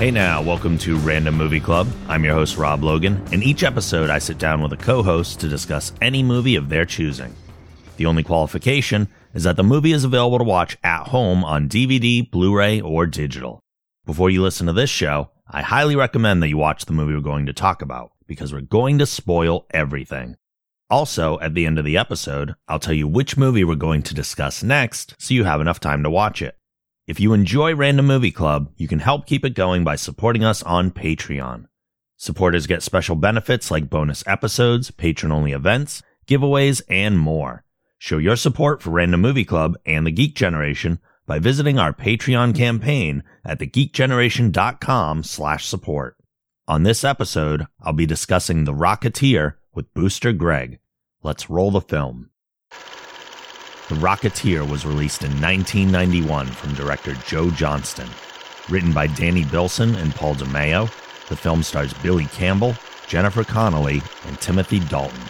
Hey now, welcome to Random Movie Club. I'm your host, Rob Logan. In each episode, I sit down with a co host to discuss any movie of their choosing. The only qualification is that the movie is available to watch at home on DVD, Blu ray, or digital. Before you listen to this show, I highly recommend that you watch the movie we're going to talk about because we're going to spoil everything. Also, at the end of the episode, I'll tell you which movie we're going to discuss next so you have enough time to watch it. If you enjoy Random Movie Club, you can help keep it going by supporting us on Patreon. Supporters get special benefits like bonus episodes, patron only events, giveaways, and more. Show your support for Random Movie Club and the Geek Generation by visiting our Patreon campaign at thegeekgeneration.com slash support. On this episode, I'll be discussing The Rocketeer with Booster Greg. Let's roll the film. The Rocketeer was released in 1991 from director Joe Johnston. Written by Danny Bilson and Paul DeMeo, the film stars Billy Campbell, Jennifer Connelly, and Timothy Dalton.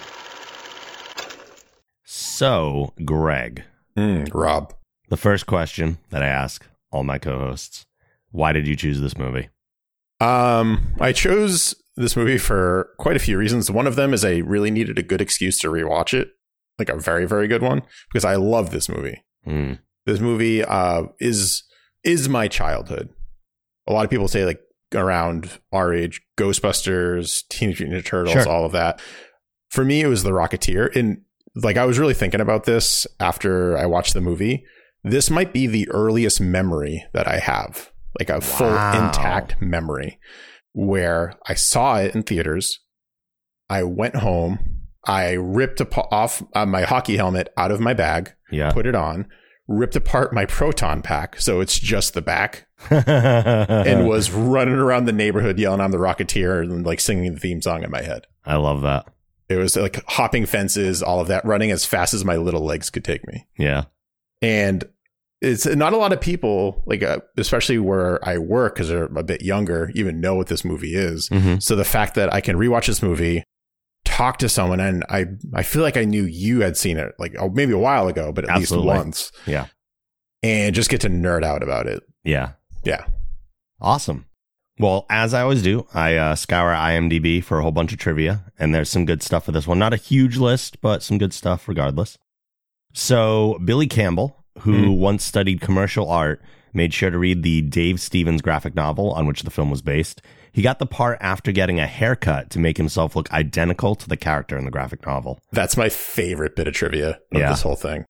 So, Greg, Mm, Rob. the first question that I ask all my co hosts why did you choose this movie? Um, I chose this movie for quite a few reasons. One of them is I really needed a good excuse to rewatch it, like a very, very good one, because I love this movie. Hmm. This movie uh, is is my childhood. A lot of people say like around our age, Ghostbusters, Teenage Mutant Ninja Turtles, Sure. all of that. For me, it was The Rocketeer, and like I was really thinking about this after I watched the movie. This might be the earliest memory that I have, like a full intact memory, where I saw it in theaters. I went home. I ripped off uh, my hockey helmet out of my bag Yeah. put it on, ripped apart my proton pack, so it's just the back, and was running around the neighborhood yelling, "I'm the Rocketeer," and like singing the theme song in my head. I love that. It was like hopping fences, all of that, running as fast as my little legs could take me. Yeah. And it's not a lot of people, like uh, especially where I work, because they're a bit younger, even know what this movie is. hmm So the fact that I can rewatch this movie, talk to someone, and I I feel like I knew you had seen it like oh, maybe a while ago, but at Absolutely. least once. Yeah. And just get to nerd out about it. Yeah. Yeah. Awesome. Well, as I always do, I uh, scour IMDb for a whole bunch of trivia, and there's some good stuff for this one. Not a huge list, but some good stuff regardless. So, Billy Campbell, who once studied commercial art, made sure to read the Dave Stevens graphic novel on which the film was based. He got the part after getting a haircut to make himself look identical to the character in the graphic novel. That's my favorite bit of trivia of Yeah. this whole thing.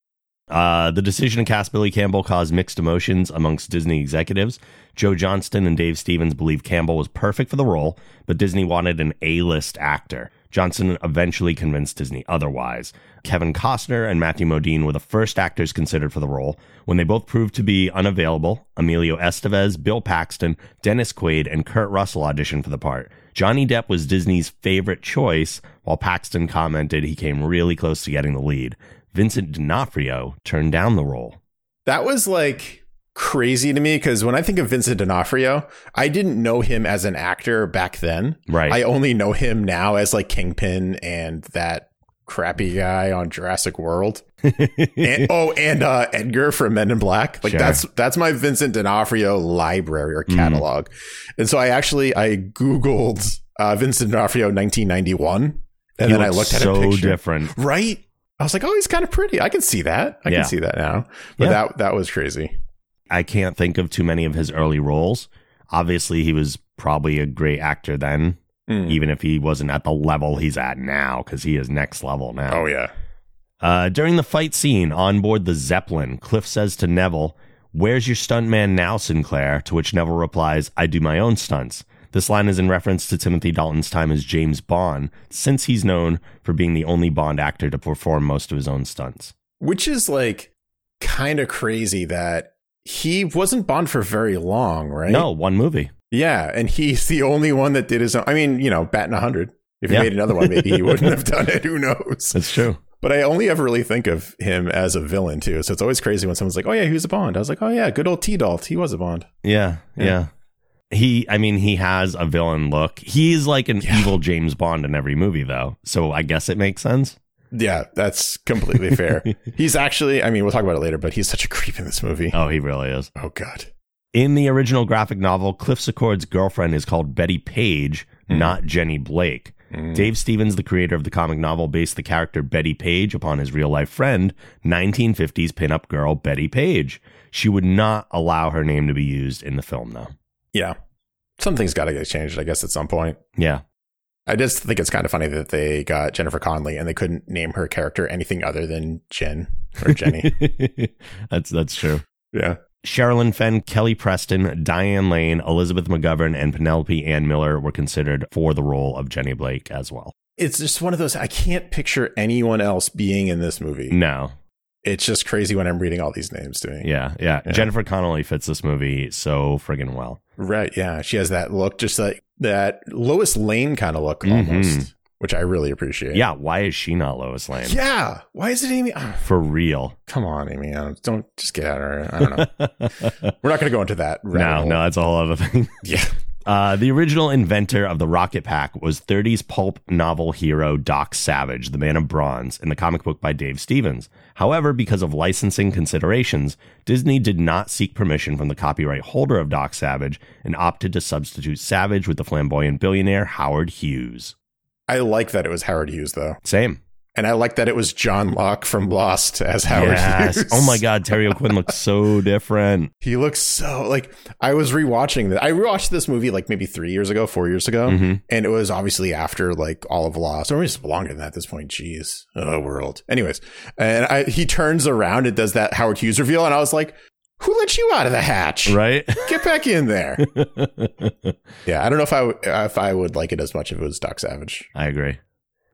Uh, the decision to cast Billy Campbell caused mixed emotions amongst Disney executives. Joe Johnston and Dave Stevens believed Campbell was perfect for the role, but Disney wanted an A-list actor. Johnston eventually convinced Disney otherwise. Kevin Costner and Matthew Modine were the first actors considered for the role. When they both proved to be unavailable, Emilio Estevez, Bill Paxton, Dennis Quaid, and Kurt Russell auditioned for the part. Johnny Depp was Disney's favorite choice, while Paxton commented he came really close to getting the lead. Vincent D'Onofrio turned down the role. That was like crazy to me because when I think of Vincent D'Onofrio, I didn't know him as an actor back then. Right. I only know him now as like Kingpin and that crappy guy on Jurassic World. and, oh, and uh, Edgar from Men in Black. Like Sure. that's that's my Vincent D'Onofrio library or catalog. And so I actually I googled uh, Vincent D'Onofrio 1991, and He then I looked at so a picture. different. Right. I was like, oh, he's kind of pretty. I can see that. I Yeah. can see that now. But Yeah. that that was crazy. I can't think of too many of his early roles. Obviously, he was probably a great actor then, Mm. even if he wasn't at the level he's at now, because he is next level now. Oh yeah. Uh, during the fight scene on board the Zeppelin, Cliff says to Neville, Where's your stuntman now, Sinclair? To which Neville replies, I do my own stunts. This line is in reference to Timothy Dalton's time as James Bond, since he's known for being the only Bond actor to perform most of his own stunts. Which is like kind of crazy that he wasn't Bond for very long, right? No, one movie. Yeah, and he's the only one that did his own. I mean, you know, batting hundred. If he Yeah. made another one, maybe he wouldn't have done it. Who knows? That's true. But I only ever really think of him as a villain too. So it's always crazy when someone's like, "Oh yeah, he was a Bond." I was like, "Oh yeah, good old T Dalt. He was a Bond." Yeah, Yeah. yeah. He, I mean, he has a villain look. He's like an Yeah. evil James Bond in every movie, though. So I guess it makes sense. Yeah, that's completely fair. he's actually. I mean, we'll talk about it later, but he's such a creep in this movie. Oh, he really is. Oh god. In the original graphic novel, Cliff Secord's girlfriend is called Betty Page, Hmm. not Jenny Blake. Dave Stevens, the creator of the comic novel, based the character Betty Page upon his real life friend, 1950s pinup girl Bettie Page. She would not allow her name to be used in the film, though. Yeah. Something's got to get changed, I guess, at some point. Yeah. I just think it's kind of funny that they got Jennifer Connelly and they couldn't name her character anything other than Jen or Jenny. that's that's true. yeah. Sherilyn Fenn, Kelly Preston, Diane Lane, Elizabeth McGovern, and Penelope Ann Miller were considered for the role of Jenny Blake as well. It's just one of those, I can't picture anyone else being in this movie. No. It's just crazy when I'm reading all these names to me. Yeah, yeah. Yeah. Jennifer Connelly fits this movie so friggin' well. Right. Yeah. She has that look, just like that Lois Lane kind of look Mhm. almost, which I really appreciate. Yeah, why is she not Lois Lane? Yeah. Why is it Amy? ah, For real. come on, Amy. Don't, don't just get at her. I don't know. We're not going to go into that. no, hole. no, that's a whole other thing. Yeah. Uh, the original inventor of the rocket pack was 30s pulp novel hero Doc Savage, the Man of Bronze, in the comic book by Dave Stevens. However, because of licensing considerations, Disney did not seek permission from the copyright holder of Doc Savage and opted to substitute Savage with the flamboyant billionaire Howard Hughes. I like that it was Howard Hughes, though. Same. And I like that it was John Locke from Lost as Howard yes. Hughes. Oh my God, Terry O'Quinn looks so different. He looks so like I was rewatching that. I rewatched this movie like maybe three years ago, four years ago, Mhm. and it was obviously after like all of Lost, or maybe it's longer than that at this point. Jeez, oh world. Anyways, and I, he turns around and does that Howard Hughes reveal, and I was like, "Who let you out of the hatch? Right? Get back in there." yeah, I don't know if I if I would like it as much if it was Doc Savage. I agree.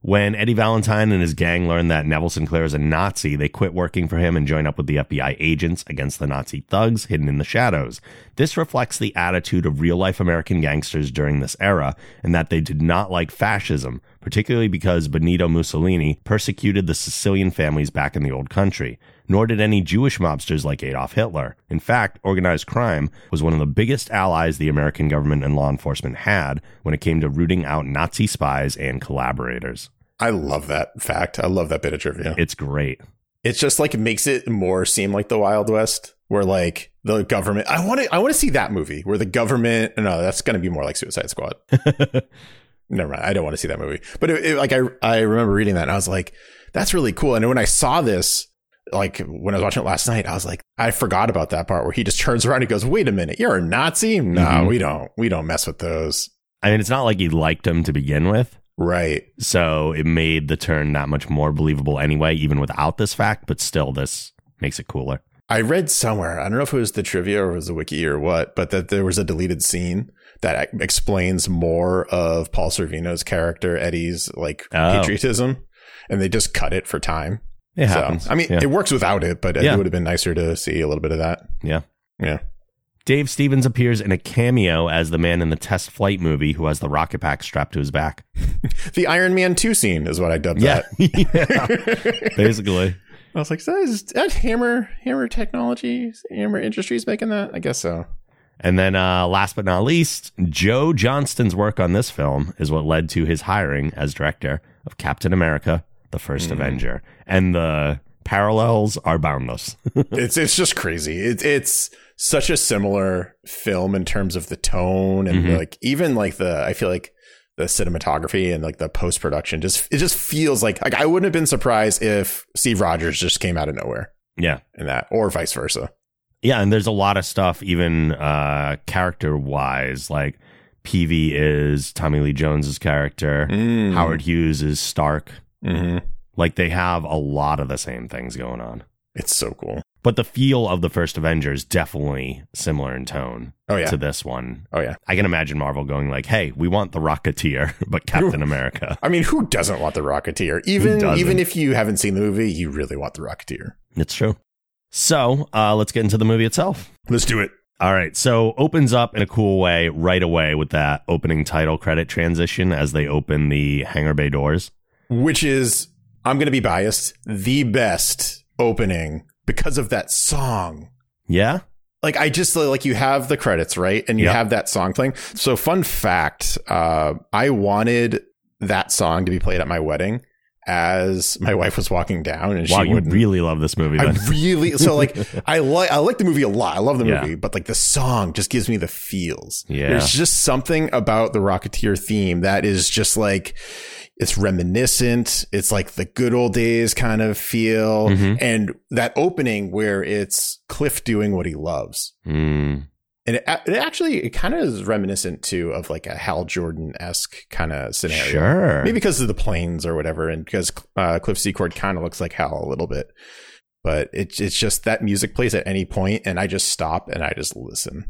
When Eddie Valentine and his gang learn that Neville Sinclair is a Nazi, they quit working for him and join up with the FBI agents against the Nazi thugs hidden in the shadows. This reflects the attitude of real life American gangsters during this era, and that they did not like fascism, particularly because Benito Mussolini persecuted the Sicilian families back in the old country. Nor did any Jewish mobsters like Adolf Hitler. In fact, organized crime was one of the biggest allies the American government and law enforcement had when it came to rooting out Nazi spies and collaborators. I love that fact. I love that bit of trivia. It's great. it's just like it makes it more seem like the Wild West, where like the government. I want to. I want to see that movie where the government. No, that's going to be more like Suicide Squad. Never mind. I don't want to see that movie. But it, it, like I, I remember reading that and I was like, that's really cool. And when I saw this, like when I was watching it last night, I was like, I forgot about that part where he just turns around and goes, "Wait a minute, you're a Nazi? No, Mhm. we don't. We don't mess with those." I mean, it's not like he liked him to begin with. Right. So it made the turn that much more believable anyway, even without this fact, but still, this makes it cooler. I read somewhere, I don't know if it was the trivia or it was the wiki or what, but that there was a deleted scene that explains more of Paul Sorvino's character, Eddie's like Oh. patriotism, and they just cut it for time. It so, happens. I mean, yeah. it works without it, but Yeah. it would have been nicer to see a little bit of that. yeah. Yeah. Dave Stevens appears in a cameo as the man in the test flight movie who has the rocket pack strapped to his back. The Iron Man 2 scene is what I dubbed Yeah. yeah. that. Basically. I was like, so is that, Hammer, Hammer Technology, Hammer Industries making that? I guess so. And then, uh, last but not least, Joe Johnston's work on this film is what led to his hiring as director of Captain America, the First Avenger. And the parallels are boundless. it's it's just crazy. It's it's such a similar film in terms of the tone and Mhm. like even like the I feel like the cinematography and like the post production just it just feels like like I wouldn't have been surprised if Steve Rogers just came out of nowhere yeah. in that or vice versa. Yeah. And there's a lot of stuff, even uh, character wise, like Peevy is Tommy Lee Jones's character, Mm. Howard Hughes is Stark. Mhm. Like they have a lot of the same things going on. It's so cool. But the feel of the first Avengers definitely similar in tone Oh yeah. to this one. Oh yeah. I can imagine Marvel going like, "Hey, we want the Rocketeer, but Captain America." I mean, who doesn't want the Rocketeer? Even even if you haven't seen the movie, you really want the Rocketeer. It's true. So, uh, let's get into the movie itself. Let's do it. All right. So, opens up in a cool way right away with that opening title credit transition as they open the hangar bay doors. Which is I'm going to be biased, the best opening because of that song. Yeah. like I just like you have the credits right, and you Yep. have that song playing. So fun fact, uh, I wanted that song to be played at my wedding as my wife was walking down, and wow, she you wouldn't. really love this movie. I really so like I like I like the movie a lot. I love the Yeah. movie, but like the song just gives me the feels. Yeah. There's just something about the Rocketeer theme that is just like it's reminiscent. It's like the good old days kind of feel. Mhm. And that opening where it's Cliff doing what he loves. Mm, And it, it actually it kind of is reminiscent too of like a Hal Jordan esque kind of scenario. sure. Maybe because of the planes or whatever, and because uh, Cliff Secord kind of looks like Hal a little bit. But it's it's just that music plays at any point, and I just stop and I just listen.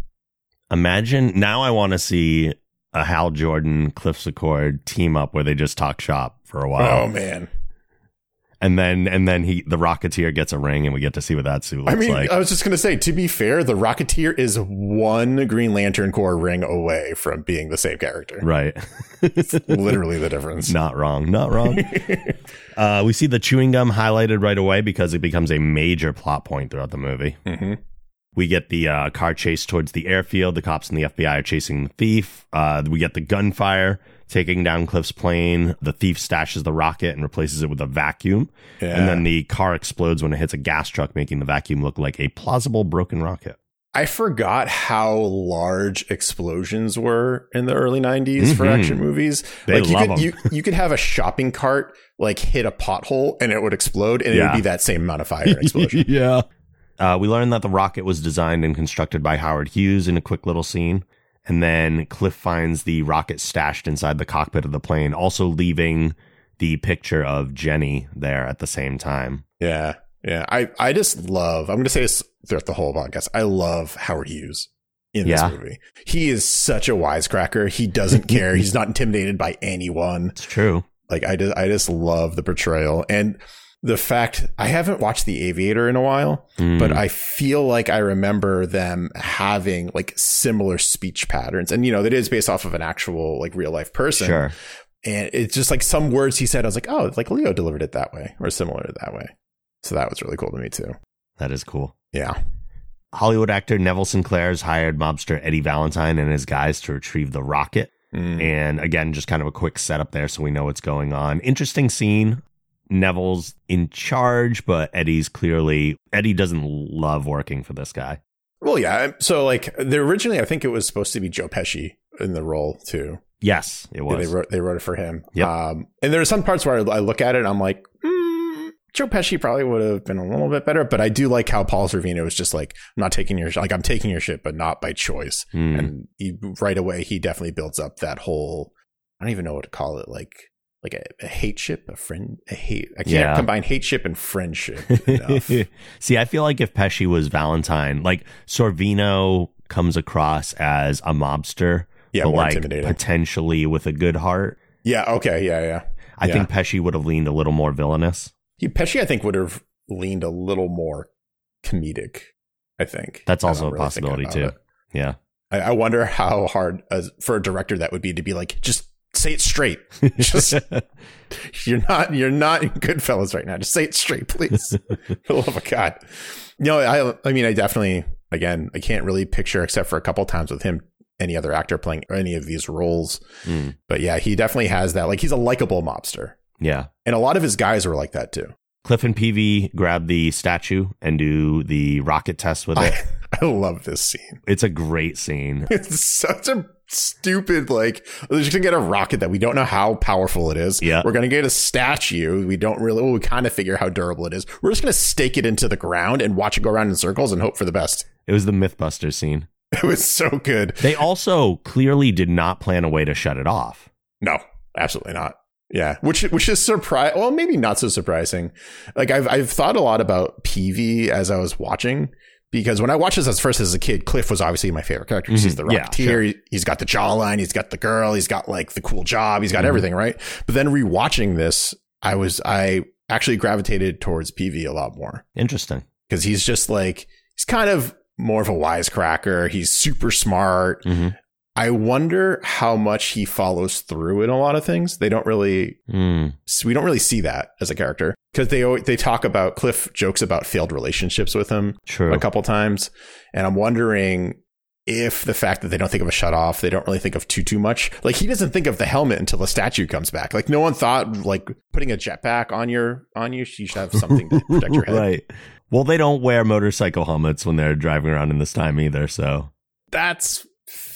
Imagine now. I want to see a Hal Jordan Cliff Secord team up where they just talk shop for a while, Oh man! and then and then he the Rocketeer gets a ring, and we get to see what that suit looks like. I mean, like. I was just gonna say, to be fair, the Rocketeer is one Green Lantern Corps ring away from being the same character. right. Literally the difference. Not wrong. Not wrong. uh, we see the chewing gum highlighted right away because it becomes a major plot point throughout the movie. hmm We get the uh, car chase towards the airfield. The cops and the FBI are chasing the thief. Uh, we get the gunfire taking down Cliff's plane. The thief stashes the rocket and replaces it with a vacuum. Yeah. And then the car explodes when it hits a gas truck, making the vacuum look like a plausible broken rocket. I forgot how large explosions were in the early 90s for Mhm. action movies. They like you love could 'em. you you could have a shopping cart like hit a pothole and it would explode and it would be that same amount of fire and explosion. yeah. Uh, we learn that the rocket was designed and constructed by Howard Hughes in a quick little scene. And then Cliff finds the rocket stashed inside the cockpit of the plane, also leaving the picture of Jenny there at the same time. yeah. Yeah. I I just love I'm going to say this throughout the whole podcast. I love Howard Hughes in Yeah. this movie. He is such a wisecracker. He doesn't care. He's not intimidated by anyone. It's true. Like I just I just love the portrayal and the fact I haven't watched The Aviator in a while. Mm. but I feel like I remember them having like similar speech patterns. And, you know, that is based off of an actual like real life person. sure. And it's just like some words he said, I was like, oh, like Leo delivered it that way or similar that way. So that was really cool to me too. That is cool. Yeah. Hollywood actor Neville Sinclair's hired mobster Eddie Valentine and his guys to retrieve the rocket. Mm. And again, just kind of a quick setup there so we know what's going on. Interesting scene. Neville's in charge, but Eddie's clearly Eddie doesn't love working for this guy. Well, yeah. So like the originally, I think it was supposed to be Joe Pesci in the role too. Yes, it Yeah, was. they wrote they wrote it for him. Yep. Um, and there are some parts where I, look at it, and I'm like, mm, Joe Pesci probably would have been a little bit better. But I do like how Paul Sorvino was just like, I'm not taking your like I'm taking your shit, but not by choice. Hmm. And he, right away, he definitely builds up that whole. I don't even know what to call it. Like like a, a hate ship, a friend, a hate. I can't Yeah. combine hate ship and friendship enough. See, I feel like if Pesci was Valentine, like Sorvino comes across as a mobster, yeah, but like potentially with a good heart. yeah. Okay. Yeah. Yeah. I Yeah. think Pesci would have leaned a little more villainous. He, Pesci, I think, would have leaned a little more comedic. I think That's also a really possibility too. it. Yeah. I, I wonder how hard as, for a director that would be to be like, just say it straight. Just you're not you're not in Goodfellas right now. Just say it straight, please. for the love of God. No, I I mean I definitely again I can't really picture except for a couple times with him any other actor playing any of these roles. Mm, But yeah, he definitely has that. Like he's a likable mobster. yeah. And a lot of his guys were like that too. Cliff and Peevy grab the statue and do the rocket test with it. I, I love this scene. it's a great scene. It's such a stupid like we're just gonna get a rocket that we don't know how powerful it is. Yeah. We're gonna get a statue. We don't really well, we kind of figure how durable it is. We're just gonna stake it into the ground and watch it go around in circles and hope for the best. It was the Mythbusters scene. It was so good. They also clearly did not plan a way to shut it off. No, absolutely not. Yeah, which which is surprise. Well, maybe not so surprising. Like I've I've thought a lot about Peevy as I was watching because when I watched this as first as a kid, Cliff was obviously my favorite character. 'cause He's the Mhm. Yeah, Rocketeer. sure. He- He's got the jawline. He's got the girl. He's got like the cool job. He's got Mhm. everything right. But then rewatching this, I was I actually gravitated towards Peevy a lot more Interesting. because he's just like he's kind of more of a wisecracker. He's super smart. hmm I wonder how much he follows through in a lot of things. They don't really Mm. we don't really see that as a character because they they talk about Cliff jokes about failed relationships with him True. a couple times, and I'm wondering if the fact that they don't think of a shut off, they don't really think of too too much. Like he doesn't think of the helmet until the statue comes back. Like no one thought like putting a jetpack on your on you, you should have something to protect your head. right. Well, they don't wear motorcycle helmets when they're driving around in this time either, so That's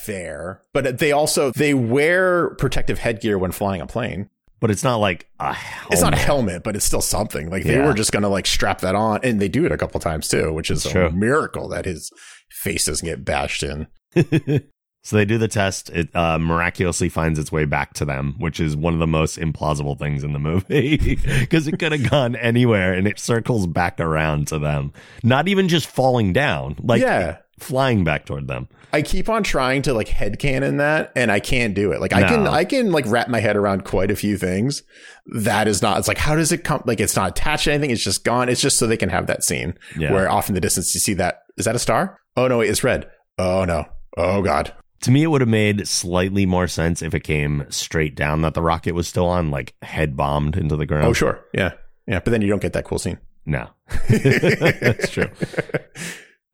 fair. But they also they wear protective headgear when flying a plane. but it's not like a helmet. It's not a helmet, but it's still something. Like they Yeah. were just gonna like strap that on, and they do it a couple times too, which is It's a true. miracle that his face doesn't get bashed in. so they do the test. It uh, miraculously finds its way back to them, which is one of the most implausible things in the movie because it could have gone anywhere and it circles back around to them. Not even just falling down, like yeah, flying back toward them. I keep on trying to like headcanon that, and I can't do it. Like I can, I can like wrap my head around quite a few things. That is not. It's like how does it come? Like it's not attached to anything. It's just gone. It's just so they can have that scene Yeah. where off in the distance you see that. Is that a star? Oh no, it's red. Oh no. Oh god. To me, it would have made slightly more sense if it came straight down that the rocket was still on, like head bombed into the ground. Oh sure. Yeah. Yeah. But then you don't get that cool scene. No, that's true.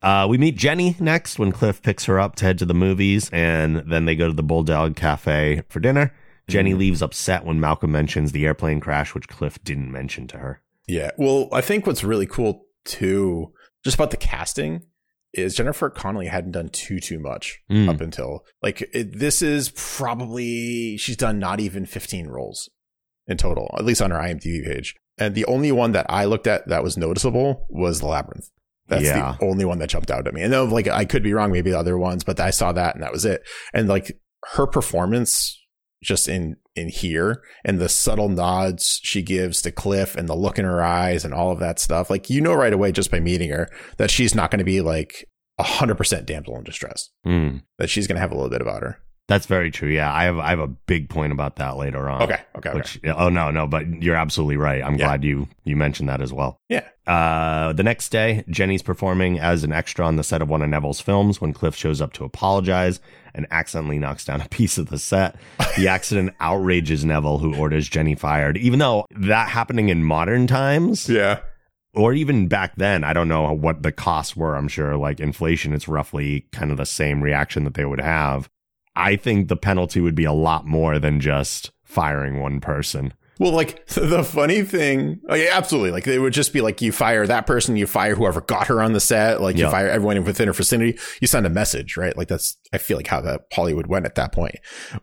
Uh, we meet Jenny next when Cliff picks her up to head to the movies, and then they go to the Bulldog Cafe for dinner. Jenny Mm-hmm. leaves upset when Malcolm mentions the airplane crash, which Cliff didn't mention to her. Yeah. Well, I think what's really cool too, just about the casting, is Jennifer Connelly hadn't done too too much Mm. up until like it, this is probably she's done not even 15 roles in total, at least on her IMDb page. And the only one that I looked at that was noticeable was The Labyrinth. That's Yeah. the only one that jumped out at me. And though, like, I could be wrong, maybe the other ones, but I saw that and that was it. And like her performance just in in here and the subtle nods she gives to Cliff and the look in her eyes and all of that stuff. Like you know right away just by meeting her that she's not going to be like a hundred percent damsel in distress. Mm. That she's going to have a little bit about her. That's very true. Yeah, I have I have a big point about that later on. Okay. Okay. okay. Which oh no no, but you're absolutely right. I'm Yeah. glad you you mentioned that as well. Yeah. Uh, the next day, Jenny's performing as an extra on the set of one of Neville's films when Cliff shows up to apologize and accidentally knocks down a piece of the set. The accident outrages Neville, who orders Jenny fired. Even though that happening in modern times, Yeah. or even back then, I don't know what the costs were. I'm sure, like inflation, it's roughly kind of the same reaction that they would have. I think the penalty would be a lot more than just firing one person. Well, like the funny thing, oh, yeah, absolutely. Like it would just be like you fire that person, you fire whoever got her on the set, like Yeah. you fire everyone within her vicinity. You send a message, right? Like that's I feel like how that Hollywood went at that point.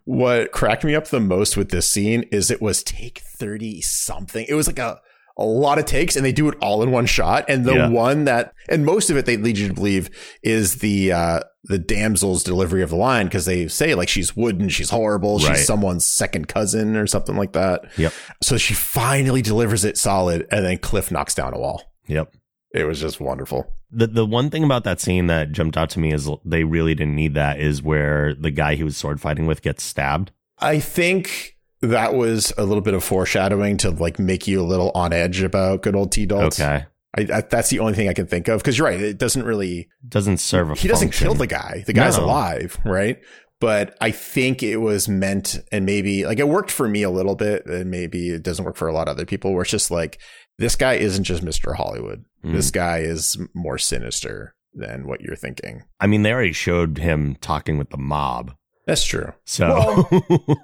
What cracked me up the most with this scene is it was take thirty something. It was like a a lot of takes, and they do it all in one shot. And the Yeah. one that, and most of it, they lead you to believe is the uh the damsel's delivery of the line because they say like she's wooden, she's horrible, Right. she's someone's second cousin or something like that. Yep. So she finally delivers it solid, and then Cliff knocks down a wall. Yep. It was just wonderful. The the one thing about that scene that jumped out to me is they really didn't need that is where the guy he was sword fighting with gets stabbed. I think that was a little bit of foreshadowing to like make you a little on edge about good old T Dolts. Okay. I, I, that's the only thing I can think of because you're right. It doesn't really. Doesn't serve a He doesn't kill the guy. The guy's No. alive, right? But I think it was meant, and maybe like it worked for me a little bit, and maybe it doesn't work for a lot of other people. Where it's just like this guy isn't just Mister Hollywood. Mm. This guy is more sinister than what you're thinking. I mean, they already showed him talking with the mob. That's true. So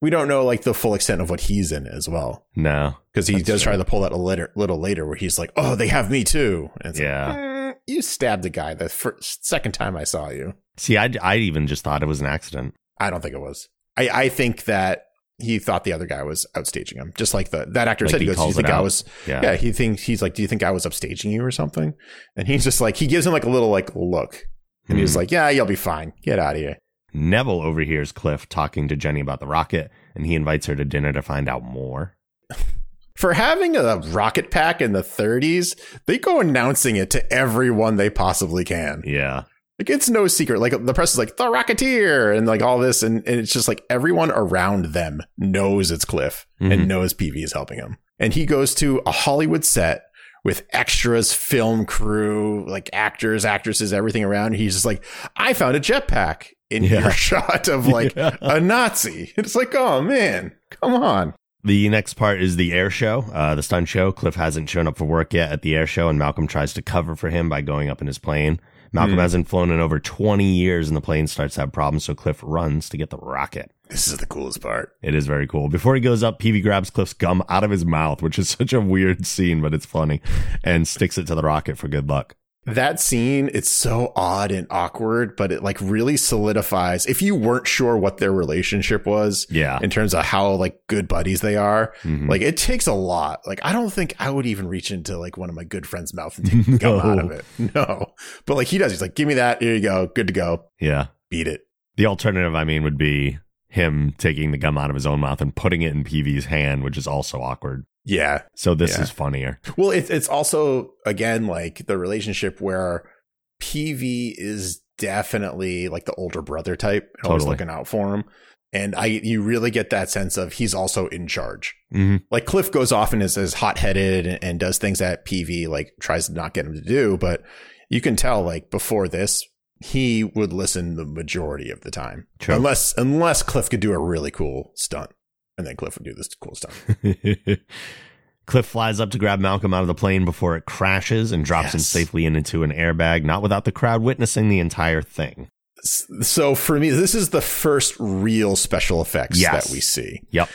We don't know like the full extent of what he's in as well. no. Because he does true. try to pull that a little, little later where he's like, oh, they have me too. And it's like, Yeah. "Eh, you stabbed the guy the first, second time I saw you. See, I I even just thought it was an accident. I don't think it was. I, I think that he thought the other guy was outstaging him. Just like the that actor Like said, he he goes, "Do you think I was?" Yeah. Yeah, he thinks he's like, "Do you think I was upstaging you or something?" And he's just like, he gives him like a little like look, and he's Hmm. like, "Yeah, you'll be fine. Get out of here." Neville overhears Cliff talking to Jenny about the rocket, and he invites her to dinner to find out more. For having a rocket pack in the 30s, they go announcing it to everyone they possibly can. Yeah. Like it's no secret. Like the press is like the Rocketeer and like all this, and, and it's just like everyone around them knows it's Cliff Mhm. and knows Peevy is helping him. And he goes to a Hollywood set with extras, film crew, like actors, actresses, everything around. He's just like, I found a jetpack in Yeah. your shot of like Yeah. a Nazi. It's like, oh man, come on. The next part is the air show, uh, the stunt show. Cliff hasn't shown up for work yet at the air show, and Malcolm tries to cover for him by going up in his plane. Malcolm Hmm. hasn't flown in over 20 years and the plane starts to have problems, so Cliff runs to get the rocket. This is the coolest part. It is very cool. Before he goes up, Peevy grabs Cliff's gum out of his mouth, which is such a weird scene, but it's funny, and sticks it to the rocket for good luck. That scene, it's so odd and awkward, but it like really solidifies. If you weren't sure what their relationship was Yeah. in terms of how like good buddies they are, Mhm. like it takes a lot. Like I don't think I would even reach into like one of my good friend's mouth and take the gum out of it. No, but like he does. He's like, give me that. Here you go. Good to go. yeah. Beat it. The alternative, I mean, would be him taking the gum out of his own mouth and putting it in Peevy's hand, which is also awkward. Yeah. So this Yeah. is funnier. Well, it's it's also again like the relationship where Peevy is definitely like the older brother type, and always looking out for him. And I, you really get that sense of he's also in charge. hmm Like Cliff goes off and is, is hot headed and, and does things that Peevy like tries to not get him to do, but you can tell like before this he would listen the majority of the time, True. unless unless Cliff could do a really cool stunt, and then Cliff would do this cool stunt. Cliff flies up to grab Malcolm out of the plane before it crashes and drops him safely into an airbag, not without the crowd witnessing the entire thing. So for me, this is the first real special effects Yes. that we see. Yep.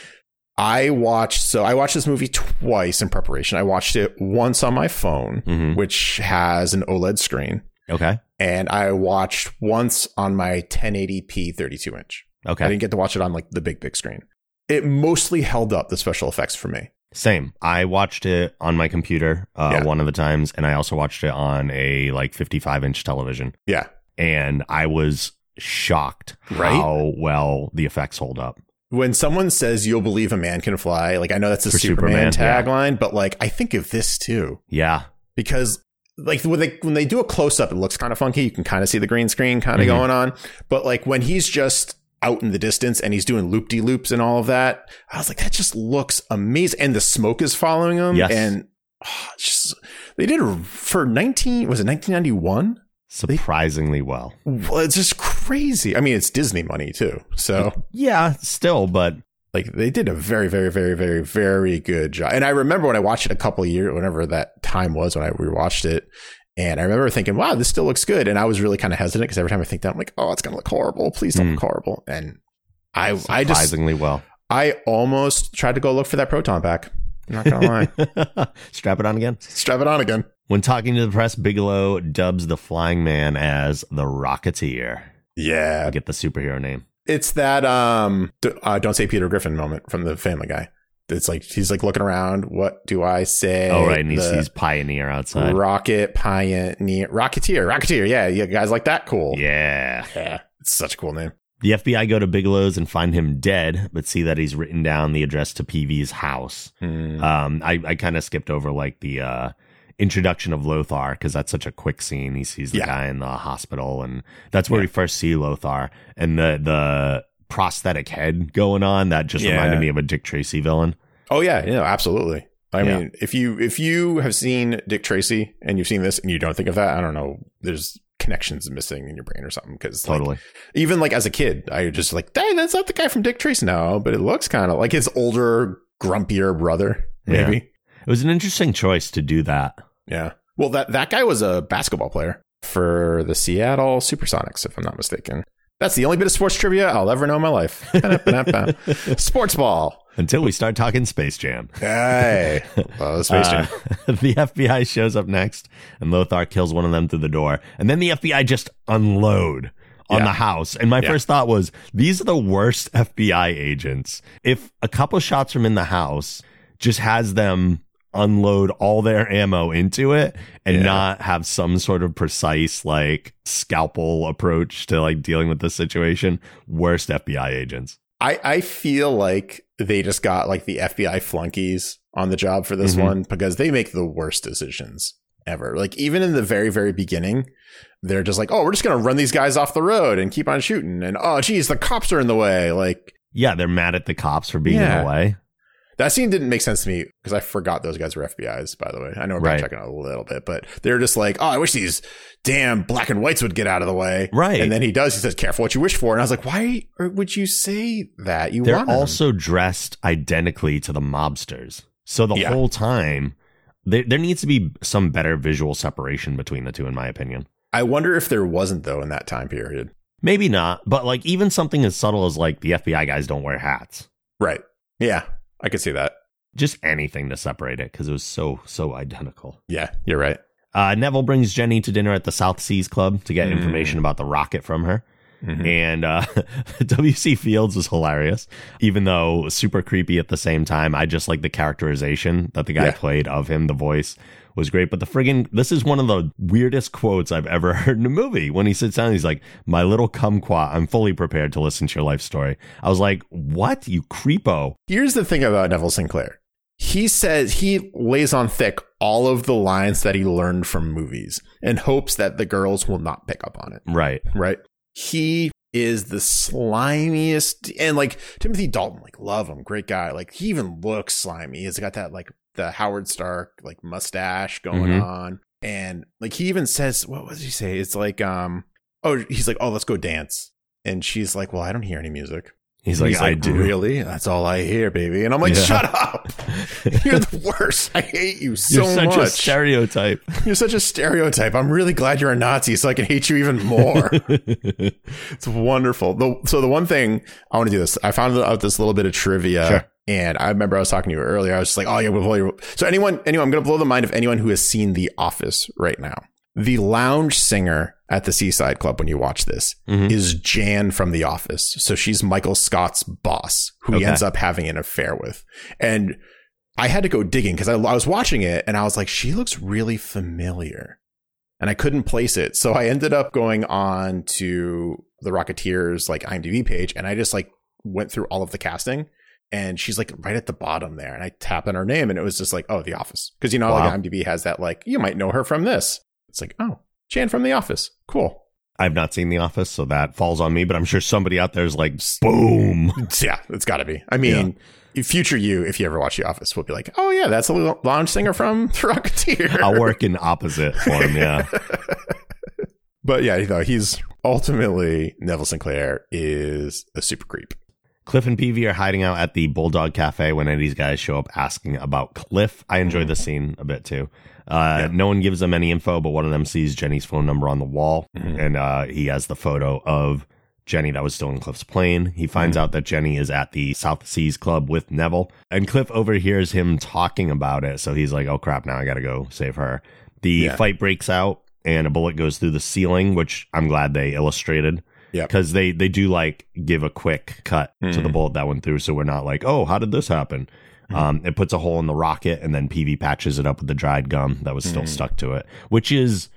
I watched so I watched this movie twice in preparation. I watched it once on my phone, Mhm. which has an OLED screen, Okay. and I watched once on my 1080p 32 inch. Okay. I didn't get to watch it on like the big big screen. It mostly held up the special effects for me. Same. I watched it on my computer uh, Yeah. one of the times, and I also watched it on a like 55 inch television. Yeah. And I was shocked Right? how well the effects hold up. When someone says you'll believe a man can fly, like I know that's a Superman, Superman, yeah. tagline, but like I think of this too. Yeah. because like when they when they do a close up, it looks kind of funky. You can kind of see the green screen kind of Mhm. going on, but like when he's just out in the distance and he's doing loop de loops and all of that, I was like, that just looks amazing. And the smoke is following him, Yes. and oh, just they did for nineteen was it nineteen ninety one? Surprisingly well. Well, it's just crazy. I mean, it's Disney money too, so Yeah, still, but like they did a very very very very very good job and i remember when i watched it a couple of years whenever that time was when i rewatched it and i remember thinking wow this still looks good and i was really kind of hesitant because every time i think that i'm like oh it's gonna look horrible please don't Mm. look horrible and i i just surprisingly well. i almost tried to go look for that proton pack i'm not gonna lie Strap it on again. strap it on again When talking to the press, Bigelow dubs the flying man as the Rocketeer. yeah I get the superhero name. It's that um uh, don't say peter griffin moment from the family guy it's like he's like looking around what do i say oh, right. And he The- sees Pioneer outside. Rocket Pioneer, Rocketeer, Rocketeer. Yeah, yeah, guys like that? Cool. Yeah. yeah, it's such a cool name. The FBI go to Bigelow's and find him dead, but see that he's written down the address to Peevy's house. Um, I, I kind of skipped over like the uh, introduction of Lothar because that's such a quick scene. He sees the Yeah. guy in the hospital, and that's where Yeah. we first see Lothar and the the prosthetic head going on. That just Yeah. reminded me of a Dick Tracy villain. Oh yeah, yeah, absolutely. I mean, if you if you have seen Dick Tracy and you've seen this and you don't think of that, I don't know. There's connections missing in your brain or something. Because Totally. even like as a kid, I just like, hey, that's not the guy from Dick Tracy now, but it looks kind of like his older, grumpier brother. Maybe. It was an interesting choice to do that. Yeah. Well, that that guy was a basketball player for the Seattle SuperSonics, if I'm not mistaken. That's the only bit of sports trivia I'll ever know in my life. Sports ball. Until we start talking Space Jam. Hey, the Space Jam. Uh, the FBI shows up next, and Lothar kills one of them through the door. And then the FBI just unload on Yeah. the house. And my Yeah. first thought was, these are the worst FBI agents. If a couple shots from in the house just has them unload all their ammo into it and Yeah. not have some sort of precise like scalpel approach to like dealing with this situation, worst FBI agents. I, I feel like they just got like the FBI flunkies on the job for this Mhm. one because they make the worst decisions ever. Like even in the very, very beginning, they're just like, oh, we're just gonna run these guys off the road and keep on shooting. And oh geez, the cops are in the way. Like Yeah, they're mad at the cops for being in the way. That scene didn't make sense to me because I forgot those guys were FBI's, by the way. I know we're Right. checking out a little bit, but they're just like, oh, I wish these damn black and whites would get out of the way. Right. And then he does, he says, careful what you wish for. And I was like, why er, would you say that? You They're wanted them. also dressed identically to the mobsters. So the Yeah. whole time, there, there needs to be some better visual separation between the two, in my opinion. I wonder if there wasn't though in that time period. Maybe not, but like even something as subtle as like the FBI guys don't wear hats. Right. Yeah, I could see that. Just anything to separate it because it was so so identical. Yeah, you're right. Uh, Neville brings Jenny to dinner at the South Seas Club to get Mm. information about the rocket from her. Mhm. And uh, W.C. Fields was hilarious, even though super creepy at the same time. I just like the characterization that the guy Yeah. played of him. The voice was great. But the friggin' this is one of the weirdest quotes I've ever heard in a movie. When he sits down, he's like, My little kumquat, I'm fully prepared to listen to your life story. I was like, What? You creepo. Here's the thing about Neville Sinclair. He says he lays on thick all of the lines that he learned from movies and hopes that the girls will not pick up on it. Right. right? He is the slimiest, and like Timothy Dalton, like love him, great guy. Like he even looks slimy. He's got that like the Howard Stark like mustache going Mhm. on, and like he even says, what was he say? It's like, um, oh, he's like, oh, let's go dance, and she's like, well, I don't hear any music. He's like, He's I do. Really? That's all I hear, baby. And I'm like, Yeah. shut up. You're the worst. I hate you so You're such a much. stereotype. you're such a stereotype. I'm really glad you're a Nazi so I can hate you even more. It's wonderful. The, so the one thing I want to do this, I found out this little bit of trivia. Sure. And I remember I was talking to you earlier. I was just like, oh yeah, we'll blow your. So anyone, anyone, I'm going to blow the mind of anyone who has seen The Office right now. The lounge singer at the Seaside Club when you watch this Mhm. is Jan from The Office. So she's Michael Scott's boss, who he ends up having an affair with. And I had to go digging because I, I was watching it and I was like, she looks really familiar and I couldn't place it. So I ended up going on to the Rocketeers like IMDb page and I just like went through all of the casting and she's like right at the bottom there and I tap on her name and it was just like, oh, The Office. Cause you know, Wow. like IMDb has that like, you might know her from this. It's like, oh, Jan from The Office. Cool. I've not seen The Office, so that falls on me, but I'm sure somebody out there is like, boom. Yeah, it's got to be. I mean, future you, if you ever watch The Office, will be like, oh yeah, that's a little lounge singer from The Rocketeer. I'll work in opposite form. yeah. But yeah, you know, he's ultimately Neville Sinclair is a super creep. Cliff and Peevy are hiding out at the Bulldog Cafe when any of these guys show up asking about Cliff. I enjoy this scene a bit too. Uh, Yeah. No one gives them any info, but one of them sees Jenny's phone number on the wall, Mhm. and uh, he has the photo of Jenny that was still in Cliff's plane. He finds out that Jenny is at the South Seas Club with Neville, and Cliff overhears him talking about it. So he's like, "Oh crap! Now I got to go save her." The Yeah. fight breaks out, and a bullet goes through the ceiling, which I'm glad they illustrated Yep. because they they do like give a quick cut to the Mhm. bullet that went through, so we're not like, oh, how did this happen? Mhm. Um, it puts a hole in the rocket, and then Peevy patches it up with the dried gum that was still Mhm. stuck to it, which is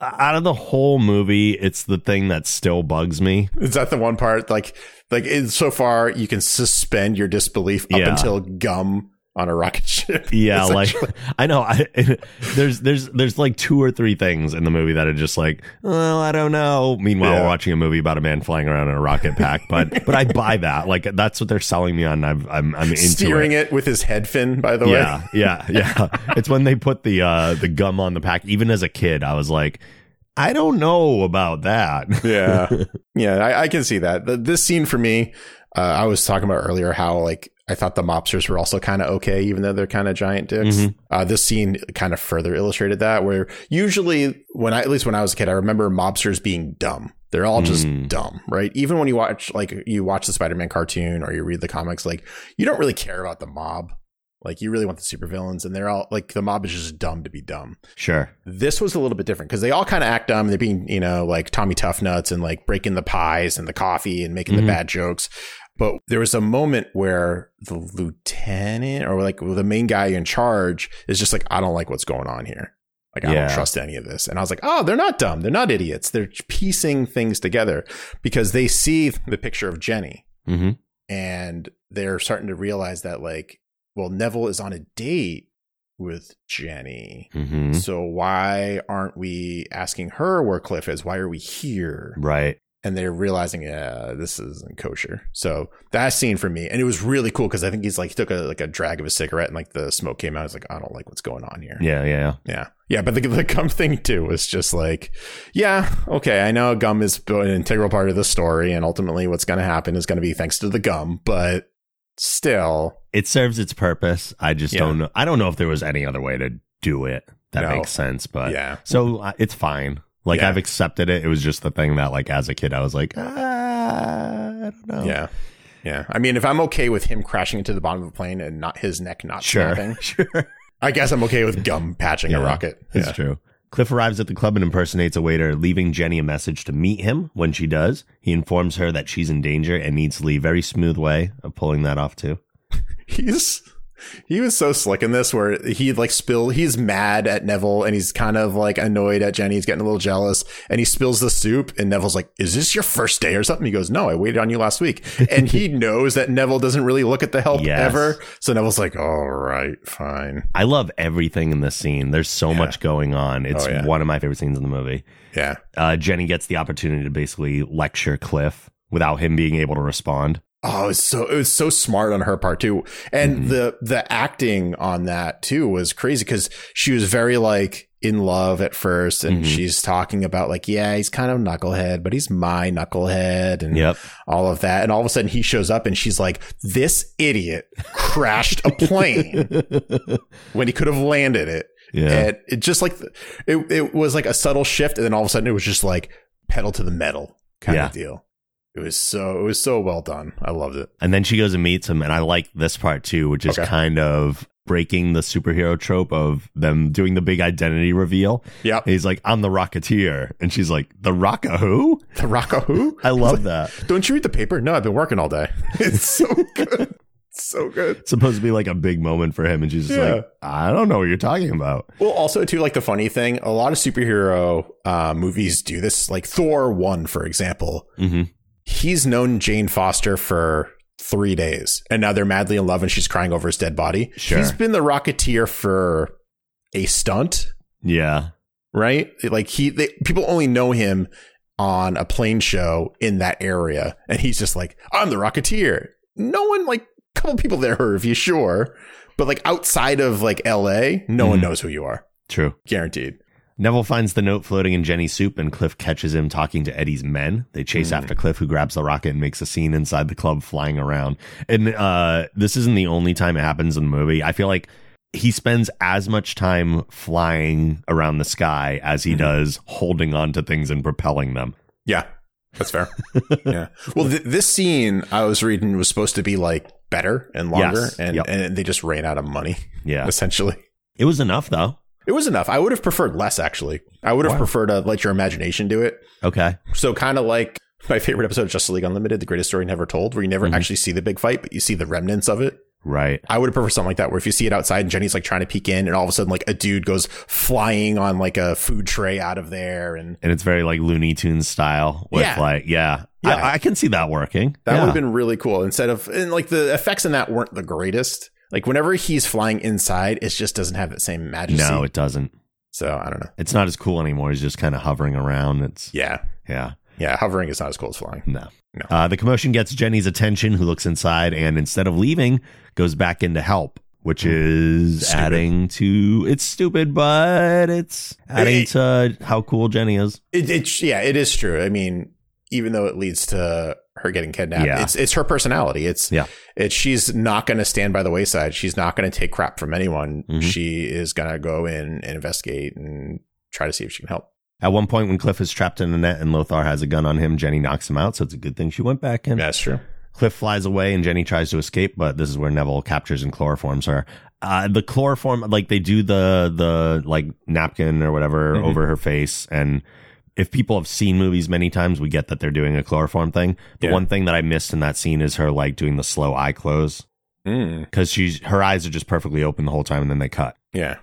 out of the whole movie, it's the thing that still bugs me. Is that the one part like like in, so far you can suspend your disbelief up Yeah. until gum on a rocket ship? Yeah, like. I know. I, there's there's there's like two or three things in the movie that are just like, well, I don't know. Meanwhile, Yeah. we're watching a movie about a man flying around in a rocket pack, but but I buy that. Like that's what they're selling me on. I've, I'm I'm into steering it. it. with his head fin, by the Yeah, way. Yeah, yeah, yeah. it's when they put the uh the gum on the pack. Even as a kid, I was like, I don't know about that. Yeah. Yeah, I, I can see that. The, this scene for me, uh, I was talking about earlier how like I thought the mobsters were also kind of okay, even though they're kind of giant dicks. Mhm. Uh, this scene kind of further illustrated that. Where usually, when I at least when I was a kid, I remember mobsters being dumb. They're all just Mm. dumb, right? Even when you watch like you watch the Spider-Man cartoon or you read the comics, like you don't really care about the mob. Like you really want the supervillains, and they're all like the mob is just dumb to be dumb Sure. this was a little bit different because they all kind of act dumb. They're being, you know, like Tommy Tough Nuts and like breaking the pies and the coffee and making Mhm. the bad jokes. But there was a moment where the lieutenant or like the main guy in charge is just like, I don't like what's going on here. Like, I Yeah. don't trust any of this. And I was like, oh, they're not dumb. They're not idiots. They're piecing things together because they see the picture of Jenny hmm and they're starting to realize that, like, well, Neville is on a date with Jenny. hmm So why aren't we asking her where Cliff is? Why are we here? Right. And they're realizing, yeah, this isn't kosher. So that scene for me, and it was really cool because I think he's like he took a like a drag of a cigarette and like the smoke came out. I was like, I don't like what's going on here. Yeah. Yeah. yeah, yeah. But the the gum thing too was just like, yeah, okay, I know gum is an integral part of the story, and ultimately what's going to happen is going to be thanks to the gum, but still, it serves its purpose. I just Yeah. don't know. I don't know if there was any other way to do it that No. makes sense, but yeah, so uh, it's fine. Like Yeah. I've accepted it. It was just the thing that like as a kid I was like, ah, I don't know. Yeah. Yeah. I mean, if I'm okay with him crashing into the bottom of a plane and not his neck not Sure. snapping, Sure. I guess I'm okay with gum patching a rocket. It's Yeah. true. Cliff arrives at the club and impersonates a waiter, leaving Jenny a message to meet him. When she does, he informs her that she's in danger and needs to leave. Very smooth way of pulling that off too. He's he was so slick in this where he like spill he's mad at Neville and he's kind of like annoyed at Jenny. He's getting a little jealous and he spills the soup and Neville's like, Is this your first day or something? He goes, No, I waited on you last week. And he knows that Neville doesn't really look at the help Yes. ever. So Neville's like, All right, fine. I love everything in this scene. There's so Yeah. much going on. It's Oh, yeah. one of my favorite scenes in the movie. Yeah. Uh, Jenny gets the opportunity to basically lecture Cliff without him being able to respond. Oh, it's so it was so smart on her part too, and Mhm. the the acting on that too was crazy because she was very like in love at first, and Mhm. she's talking about like, yeah, he's kind of knucklehead, but he's my knucklehead, and Yep. all of that, and all of a sudden he shows up, and she's like, this idiot crashed a plane when he could have landed it, yeah. and it just like it it was like a subtle shift, and then all of a sudden it was just like pedal to the metal kind Yeah. of deal. It was so it was so well done. I loved it. And then she goes and meets him, and I like this part too, which is Okay. kind of breaking the superhero trope of them doing the big identity reveal. Yeah. He's like, I'm the Rocketeer. And she's like, The Rocka who? The Rocco who? I love that. Don't you read the paper? No, I've been working all day. It's so good. So good. It's supposed to be like a big moment for him. And she's just Yeah. like, I don't know what you're talking about. Well, also too, like the funny thing, a lot of superhero uh, movies do this. Like Thor one, for example, hmm he's known Jane Foster for three days, and now they're madly in love, and she's crying over his dead body. Sure. He's been the Rocketeer for a stunt, Yeah. right? Like he, they, people only know him on a plane show in that area, and he's just like, I'm the Rocketeer. No one, like, a couple people there heard of you, sure, but like outside of like L.A., no one Mhm. knows who you are, True. guaranteed. Neville finds the note floating in Jenny's soup, and Cliff catches him talking to Eddie's men. They chase Hmm. after Cliff, who grabs the rocket and makes a scene inside the club flying around. And uh, this isn't the only time it happens in the movie. I feel like he spends as much time flying around the sky as he Mhm. does holding on to things and propelling them. Yeah, that's fair. yeah. Well, th- this scene I was reading was supposed to be like better and longer, Yes. and Yep. and they just ran out of money Yeah. essentially. It was enough, though. It was enough. I would have preferred less, actually. I would have Wow. preferred to let your imagination do it. Okay. So kind of like my favorite episode of Justice League Unlimited, the greatest story never told, where you never Mhm. actually see the big fight, but you see the remnants of it. Right. I would have preferred something like that, where if you see it outside and Jenny's like trying to peek in, and all of a sudden like a dude goes flying on like a food tray out of there, and And it's very like Looney Tunes style with Yeah. like, yeah. Yeah. I, I can see that working. that Yeah. would have been really cool. Instead of and like the effects in that weren't the greatest. Like whenever he's flying inside, it just doesn't have that same majesty. No, it doesn't. so I don't know. It's not as cool anymore. He's just kind of hovering around. It's, Yeah, yeah. yeah. Hovering is not as cool as flying. No. No. Uh, the commotion gets Jenny's attention, who looks inside and instead of leaving, goes back in to help, which is Hmm. Stupid. adding to it's stupid, but it's adding It- to how cool Jenny is. It, it yeah, it is true. I mean, even though it leads to her getting kidnapped, Yeah. it's it's her personality. It's Yeah. It's she's not going to stand by the wayside. She's not going to take crap from anyone. Mhm. She is going to go in and investigate and try to see if she can help. At one point, when Cliff is trapped in a net and Lothar has a gun on him, Jenny knocks him out. So it's a good thing she went back in. That's true. Cliff flies away and Jenny tries to escape, but this is where Neville captures and chloroforms her. Uh, the chloroform, like they do the, the like napkin or whatever Mhm. over her face. And if people have seen movies many times, we get that they're doing a chloroform thing. The Yeah. one thing that I missed in that scene is her like doing the slow eye close Mm, because she's, her eyes are just perfectly open the whole time and then they cut. yeah,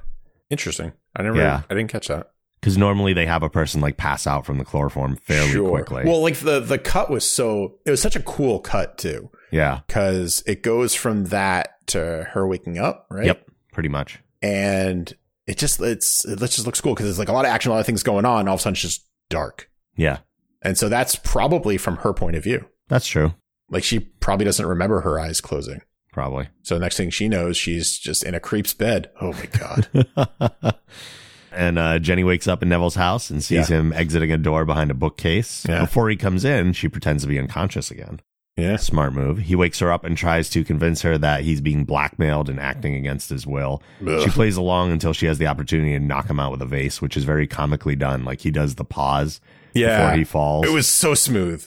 interesting. I never. Yeah. I didn't catch that. Cause normally they have a person like pass out from the chloroform fairly Sure. quickly. Well, like the the cut was so it was such a cool cut too yeah. because it goes from that to her waking up, right? Yep. Pretty much. And it just it's it just looks cool because there's like a lot of action, a lot of things going on. All of a sudden, it's just dark, Yeah. and so that's probably from her point of view. That's true. Like she probably doesn't remember her eyes closing. Probably. So the next thing she knows, she's just in a creep's bed. Oh my god! and uh, Jenny wakes up in Neville's house and sees him exiting a door behind a bookcase. Yeah. Before he comes in, she pretends to be unconscious again. Yeah. Smart move. He wakes her up and tries to convince her that he's being blackmailed and acting against his will. Ugh. She plays along until she has the opportunity to knock him out with a vase, which is very comically done. Like he does the pause Yeah. before he falls. It was so smooth.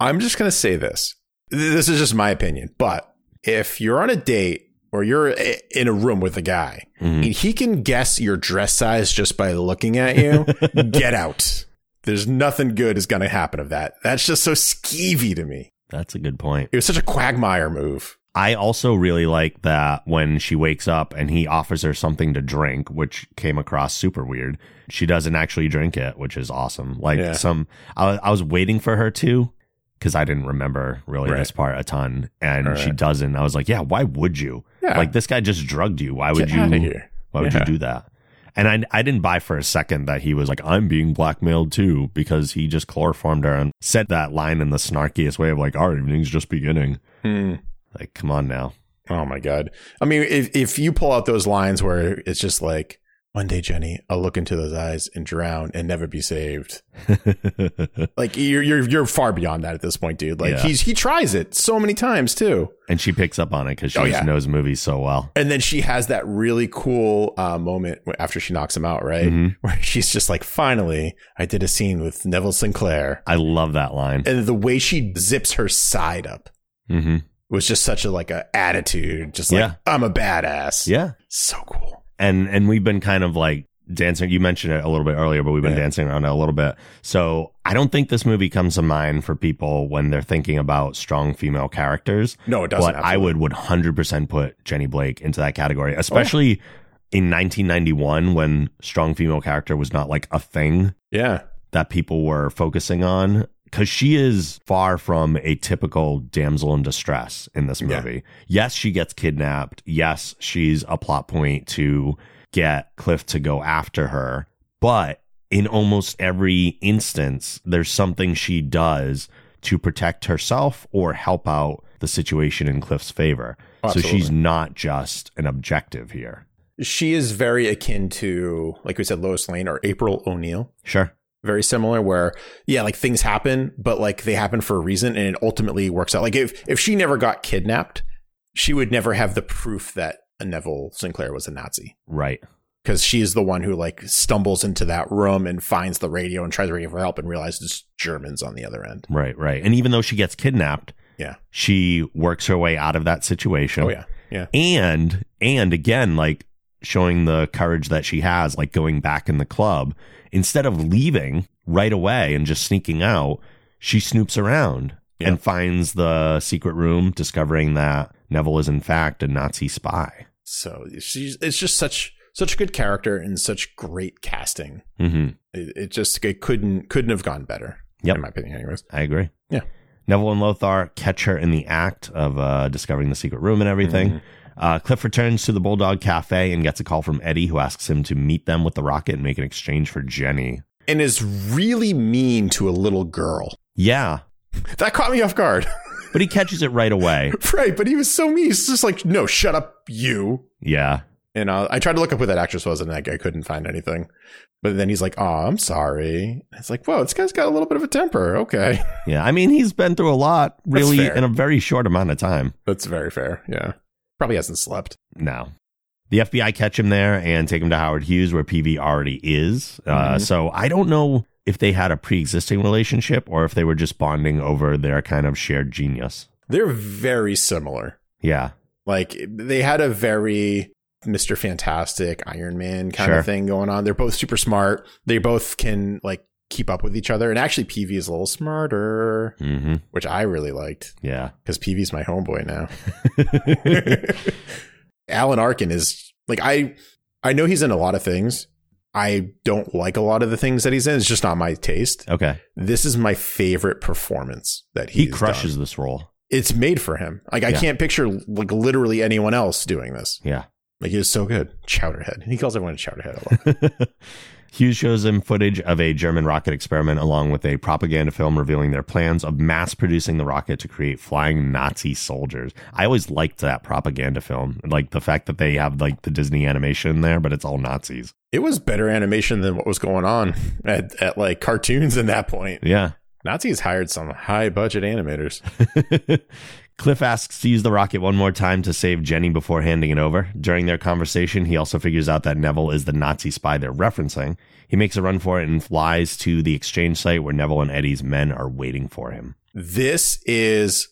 I'm just going to say this. This is just my opinion. But if you're on a date or you're in a room with a guy Mhm. and he can guess your dress size just by looking at you, get out. There's nothing good is going to happen of that. That's just so skeevy to me. That's a good point. It was such a quagmire move. I also really like that when she wakes up and he offers her something to drink, which came across super weird. She doesn't actually drink it, which is awesome. Like Yeah. some, I, was- I was waiting for her to because I didn't remember really Right. this part a ton, and All she doesn't. I was like, yeah, why would you? Yeah. Like this guy just drugged you. Why would Get you? here. Why would Yeah. you do that? And I, I didn't buy for a second that he was like, I'm being blackmailed too, because he just chloroformed her and said that line in the snarkiest way of like, our evening's just beginning. Hmm. Like, come on now. Oh my god. I mean, if if you pull out those lines where it's just like, one day, Jenny, I'll look into those eyes and drown and never be saved. Like you're you're you're far beyond that at this point, dude. Like Yeah. he's he tries it so many times too. and she picks up on it because she Oh, just yeah. knows movies so well. And then she has that really cool uh, moment after she knocks him out, right? Mhm. Where she's just like, finally, I did a scene with Neville Sinclair. I love that line. And the way she zips her side up hmm was just such a like a attitude, just like Yeah. I'm a badass. Yeah. So cool. And and we've been kind of like dancing you mentioned it a little bit earlier but we've been Yeah. dancing around it a little bit so i don't think this movie comes to mind for people when they're thinking about strong female characters No, it doesn't. but i would would 100% put jenny blake into that category oh. especially in 1991 when strong female character was not like a thing Yeah. that people were focusing on because she is far from a typical damsel in distress in this Yeah. movie. Yes, she gets kidnapped. Yes, she's a plot point to get Cliff to go after her. But in almost every instance, there's something she does to protect herself or help out the situation in Cliff's favor. So she's not just an objective here. She is very akin to, like we said, Lois Lane or April O'Neil. Sure. Very similar where yeah like things happen but like they happen for a reason and it ultimately works out like if if she never got kidnapped she would never have the proof that neville sinclair was a nazi Right. because she is the one who like stumbles into that room and finds the radio and tries to ring for help and realizes it's germans on the other end Right, right. And even though she gets kidnapped, yeah she works her way out of that situation. oh yeah yeah And and again, like showing the courage that she has, like going back in the club, instead of leaving right away and just sneaking out, she snoops around Yeah. and finds the secret room, discovering that Neville is in fact a Nazi spy. so she's it's just such such a good character and such great casting hmm it, it just it couldn't couldn't have gone better Yep. in my opinion anyways I agree. Yeah. Neville and Lothar catch her in the act of uh, discovering the secret room and everything. Mhm. Uh, Cliff returns to the Bulldog Cafe and gets a call from Eddie, who asks him to meet them with the rocket and make an exchange for Jenny. and is really mean to a little girl Yeah, that caught me off guard but he catches it right away. Right, but he was so mean. He's just like, no, shut up, you. Yeah, And uh, I tried to look up who that actress was, and I, I couldn't find anything. But then he's like, oh, I'm sorry. It's like, whoa, this guy's got a little bit of a temper. Okay. yeah. I mean, he's been through a lot, really, in a very short amount of time. That's very fair. Yeah. Probably hasn't slept. No. The FBI catch him there and take him to Howard Hughes, where Peevy already is. Uh, Mhm. so I don't know if they had a pre existing relationship or if they were just bonding over their kind of shared genius. They're very similar. Yeah. Like, they had a very Mr. Fantastic, Iron Man kind Sure. of thing going on. They're both super smart. They both can, like, keep up with each other. And actually, Peevy is a little smarter, hmm which I really liked. Yeah. because Peevy's my homeboy now. Alan Arkin is like I I know he's in a lot of things. I don't like a lot of the things that he's in. It's just not my taste. okay. This is my favorite performance that He he's crushes done. this role. It's made for him. Like I Yeah. can't picture like literally anyone else doing this. Yeah. Like he is so good. Chowderhead. He calls everyone a chowderhead. I love it. Hughes shows him footage of a German rocket experiment along with a propaganda film revealing their plans of mass producing the rocket to create flying Nazi soldiers. I always liked that propaganda film. Like the fact that they have like the Disney animation there, but it's all Nazis. it was better animation than what was going on at, at like cartoons in that point. Yeah. Nazis hired some high budget animators. Cliff asks to use the rocket one more time to save Jenny before handing it over. During their conversation, he also figures out that Neville is the Nazi spy they're referencing. He makes a run for it and flies to the exchange site where Neville and Eddie's men are waiting for him. This is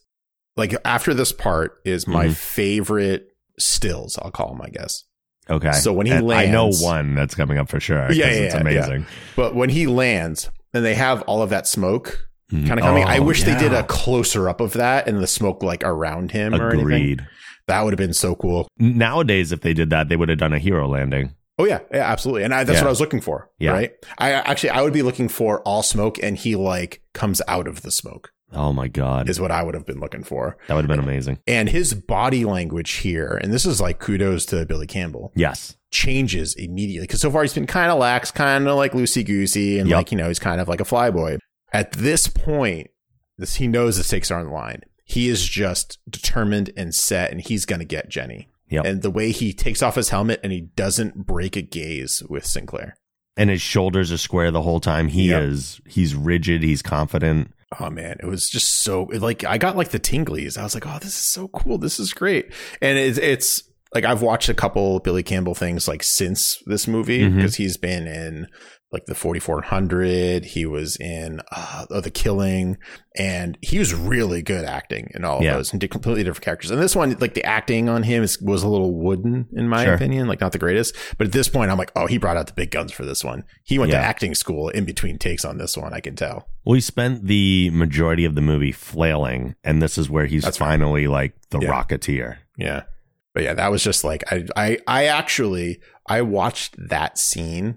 like after this part is my Mhm. favorite stills. I'll call them, I guess. Okay. So when he And I know one that's coming up for sure. Yeah, yeah, it's yeah, amazing. But when he lands and they have all of that smoke. Mm-hmm. kind of coming, I Oh, wish they did a closer up of that and the smoke like around him or anything. Agreed. That would have been so cool. Nowadays, if they did that, they would have done a hero landing. Oh yeah, yeah, absolutely. And I, that's Yeah. what I was looking for. Yeah. Right. I actually I would be looking for all smoke and he like comes out of the smoke Oh my god, is what I would have been looking for. that would have been amazing. And his body language here, and this is like kudos to Billy Campbell, Yes. changes immediately. Because so far he's been kind of lax, kind of like loosey goosey, and Yep. like you know he's kind of like a flyboy. At this point, this he knows the stakes are on the line. He is just determined and set, and he's going to get Jenny. Yep. And the way he takes off his helmet and he doesn't break a gaze with Sinclair. And his shoulders are square the whole time. He Yep. is. He's rigid. He's confident. Oh man, it was just so like I got like the tinglies. I was like, oh, this is so cool. This is great. And it's it's like I've watched a couple Billy Campbell things like since this movie because he's been in like the 4400. He was in uh, The Killing, and he was really good acting in all of Yeah. those and did completely different characters. And this one, like the acting on him is, was a little wooden in my Sure. opinion, like not the greatest. But at this point, I'm like, oh, he brought out the big guns for this one. He went Yeah. to acting school in between takes on this one. I can tell. Well, he spent the majority of the movie flailing, and this is where he's That's right. finally like the Yeah. Rocketeer. Yeah. But yeah, that was just like I I I actually I watched that scene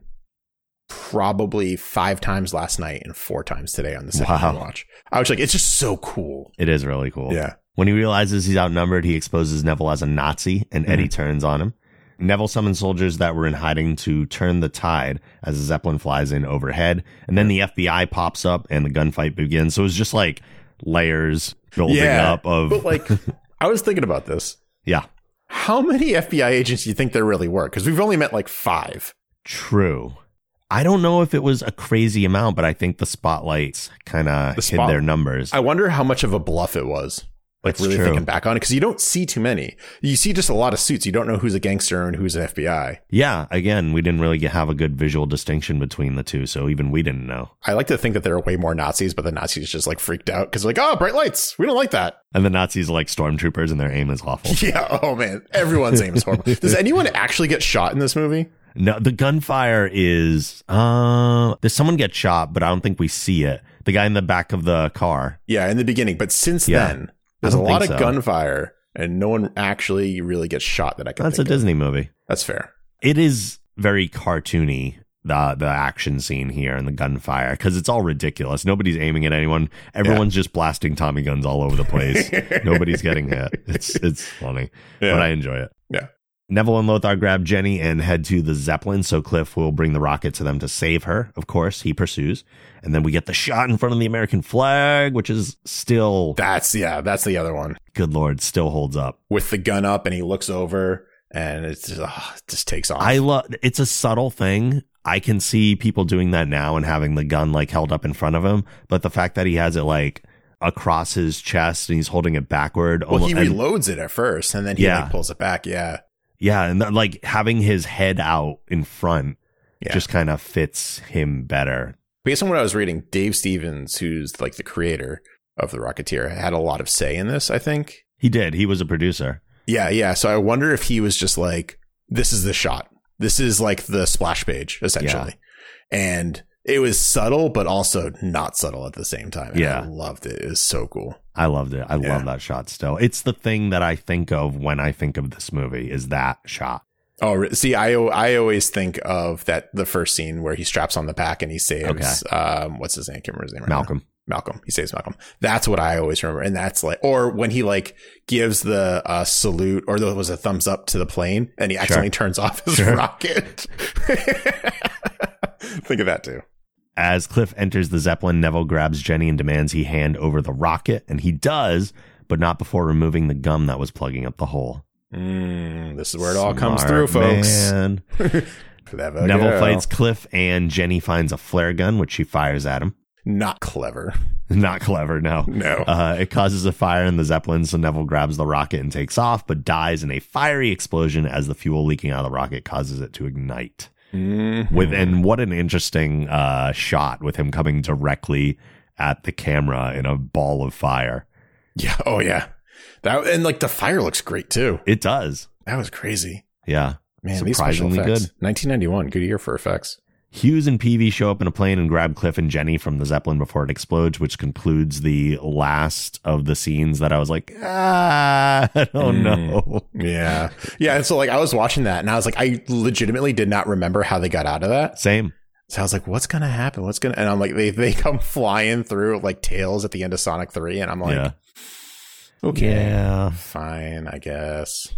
probably five times last night and four times today on the second Wow. watch. I was like, it's just so cool. It is really cool. Yeah. When he realizes he's outnumbered, he exposes Neville as a Nazi, and Eddie Mm-hmm. turns on him. Neville summons soldiers that were in hiding to turn the tide as a Zeppelin flies in overhead. And then the FBI pops up and the gunfight begins. So it's just like layers building Yeah, up of. But like I was thinking about this. yeah, How many FBI agents do you think there really were? Because we've only met like five. true. I don't know if it was a crazy amount, but I think the spotlights kind of The hid spot- their numbers. I wonder how much of a bluff it was. Like That's really true. thinking back on it, because you don't see too many. You see just a lot of suits. You don't know who's a gangster and who's an FBI. yeah, again, we didn't really have a good visual distinction between the two, so even we didn't know. I like to think that there are way more Nazis, but the Nazis just like freaked out because like, oh, bright lights. We don't like that. And the Nazis like stormtroopers, and their aim is awful. Yeah. Oh man, everyone's aim is horrible. Does anyone actually get shot in this movie? No, the gunfire is uh there's someone get shot, but I don't think we see it. The guy in the back of the car. Yeah, in the beginning, but since Yeah. then, there's a lot of so. gunfire, and no one actually really gets shot that I can. That's a of. Disney movie. That's fair. It is very cartoony the the action scene here and the gunfire because it's all ridiculous. Nobody's aiming at anyone. Everyone's just blasting Tommy guns all over the place. Nobody's getting hit. It's it's funny, Yeah. but I enjoy it. Yeah. Neville and Lothar grab Jenny and head to the Zeppelin, so Cliff will bring the rocket to them to save her. Of course, he pursues. And then we get the shot in front of the American flag, which is still, That's yeah. That's the other one good lord, still holds up. with the gun up, and he looks over, and it's just, it just takes off. I love it's a subtle thing. I can see people doing that now and having the gun like held up in front of him, but the fact that he has it like across his chest and he's holding it backward. well, he almo- and- reloads it at first, and then he Yeah. like pulls it back. Yeah. Yeah, and then, like having his head out in front Yeah. just kind of fits him better. based on what I was reading, Dave Stevens, who's like the creator of the Rocketeer, had a lot of say in this. I think. He did. He was a producer. Yeah, yeah. So I wonder if he was just like, "This is the shot. This is like the splash page, essentially." And it was subtle, but also not subtle at the same time. And Yeah. I loved it. It was so cool. I loved it. I Yeah. love that shot still. It's the thing that I think of when I think of this movie is that shot. Oh, see, I I always think of that the first scene where he straps on the pack and he saves um what's his name? I can't remember his name. Right now. Malcolm. Malcolm. He saves Malcolm. That's what I always remember. And that's like, or when he like gives the uh, salute or there was a thumbs up to the plane and he accidentally turns off his Sure. rocket. Think of that too. As Cliff enters the Zeppelin, Neville grabs Jenny and demands he hand over the rocket, and he does, but not before removing the gum that was plugging up the hole. Mm, this is where it all comes through, folks. Neville girl. fights Cliff, and Jenny finds a flare gun, which she fires at him. Not clever. Not clever, no. No. Uh, it causes a fire in the Zeppelin, so Neville grabs the rocket and takes off, but dies in a fiery explosion as the fuel leaking out of the rocket causes it to ignite. Mhm. With and what an interesting uh, shot with him coming directly at the camera in a ball of fire. yeah. Oh yeah. That and like the fire looks great too. It does, That was crazy. yeah. Man, these special Surprisingly effects. good. 1991, good year for effects. Hughes and Peevy show up in a plane and grab Cliff and Jenny from the Zeppelin before it explodes, which concludes the last of the scenes that I was like, ah, I don't Mm. know. Yeah. Yeah. And so like I was watching that and I was like, I legitimately did not remember how they got out of that. Same. So I was like, what's gonna happen? What's gonna and I'm like, they they come flying through like tails at the end of Sonic 3, and I'm like, yeah. okay. Yeah. Fine, I guess.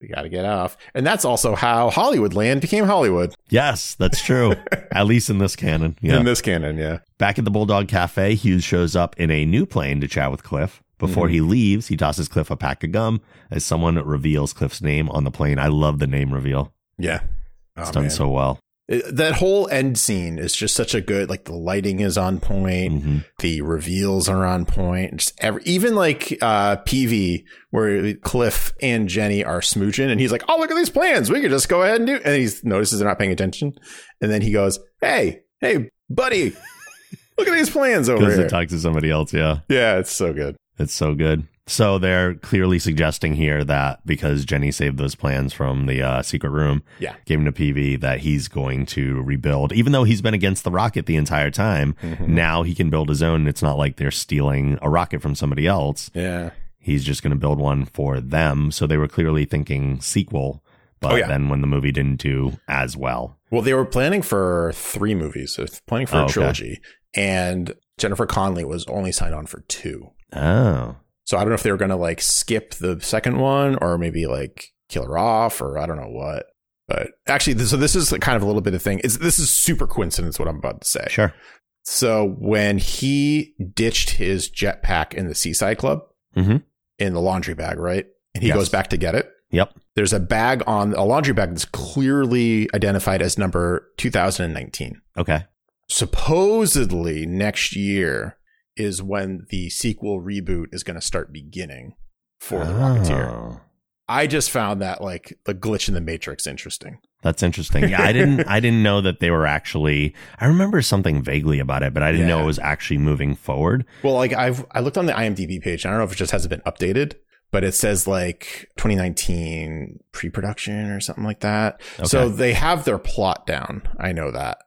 We gotta get off. And that's also how Hollywoodland became Hollywood. Yes, that's true. At least in this canon. Yeah. In this canon, yeah. Back at the Bulldog Cafe, Hughes shows up in a new plane to chat with Cliff. Before mm-hmm. he leaves, he tosses Cliff a pack of gum as someone reveals Cliff's name on the plane. I love the name reveal. Yeah. It's Oh, done man. so well. That whole end scene is just such a good like the lighting is on point hmm the reveals are on point just every, even like uh peevy where cliff and jenny are smooching and he's like oh look at these plans we could just go ahead and do and he notices they're not paying attention and then he goes hey hey buddy look at these plans over here talk to somebody else. Yeah. yeah it's so good It's so good. So they're clearly suggesting here that because Jenny saved those plans from the uh, secret room, Yeah. gave him to Peevy, that he's going to rebuild. Even though he's been against the rocket the entire time, Mhm. now he can build his own. It's not like they're stealing a rocket from somebody else. yeah He's just going to build one for them. So they were clearly thinking sequel, but Oh, yeah. then when the movie didn't do as well, well they were planning for three movies so planning for Oh, a okay. trilogy and jennifer connelly was only signed on for two oh, So I don't know if they were going to like skip the second one or maybe like kill her off or I don't know what. But actually, so this is kind of a little bit of thing. It's, this is super coincidence what I'm about to say. sure. So when he ditched his jetpack in the Seaside Club Mhm. in the laundry bag, right? And he Yes. goes back to get it. Yep. There's a bag on a laundry bag that's clearly identified as number 2019 Okay. supposedly next year is when the sequel reboot is going to start beginning for the Rocketeer. Oh. I just found that like the glitch in the Matrix interesting. That's interesting. Yeah, I didn't I didn't know that they were actually I remember something vaguely about it, but I didn't know it was actually moving forward. Well, like I've I looked on the IMDb page. I don't know if it just hasn't been updated, but it says like 2019 pre-production or something like that. So they have their plot down. I know that.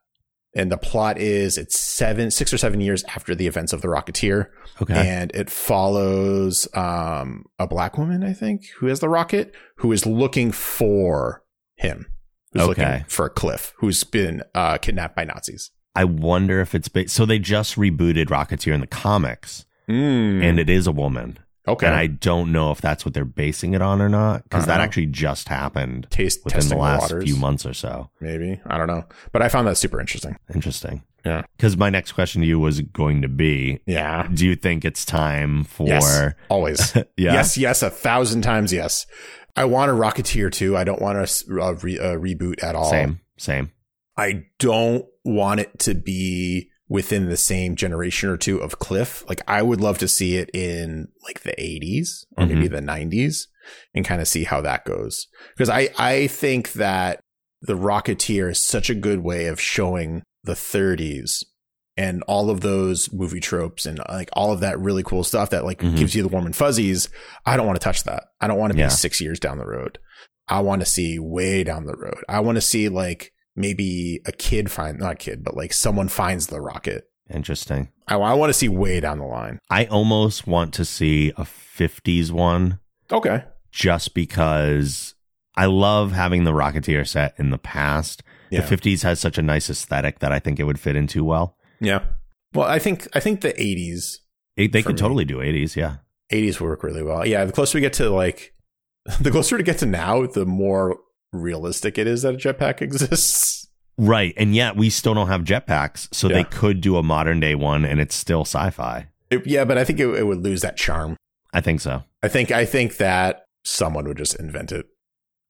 And the plot is it's seven, six or seven years after the events of the Rocketeer. Okay. and it follows um, a black woman, I think, who has the rocket, who is looking for him. Who's Okay. looking for Cliff, who's been uh, kidnapped by Nazis. I wonder if it's ba- so they just rebooted Rocketeer in the comics Mm. and it is a woman. Okay, And I don't know if that's what they're basing it on or not cuz that Uh-huh. actually just happened taste within the last waters, few months or so. maybe I don't know, but I found that super interesting. Interesting. Yeah. Cuz my next question to you was going to be Yeah, do you think it's time for yes, always. yeah. Yes, yes, a thousand times yes. I want a Rocketeer too. I don't want a re- a reboot at all. Same. Same. I don't want it to be within the same generation or two of Cliff. Like I would love to see it in like the 80s or maybe the 90s and kind of see how that goes. Because I I think that the Rocketeer is such a good way of showing the 30s and all of those movie tropes and like all of that really cool stuff that like Mhm. gives you the warm and fuzzies. I don't want to touch that. I don't want to be Yeah. 6 years down the road. I want to see way down the road. I want to see like maybe a kid find not a kid, but like someone finds the rocket. Interesting. I, I want to see way down the line. I almost want to see a 50s one Okay. just because I love having the Rocketeer set in the past. Yeah. The 50s has such a nice aesthetic that I think it would fit into well. Yeah. Well, I think I think the 80s It, they could me. totally do 80s, yeah. 80s work really well. Yeah, the closer we get to like the closer we get to now, the more realistic it is that a jetpack exists. Right. And yet we still don't have jetpacks, so Yeah. they could do a modern day one and it's still sci fi. It- yeah, but I think it, it would lose that charm. I think so. I think I think that someone would just invent it.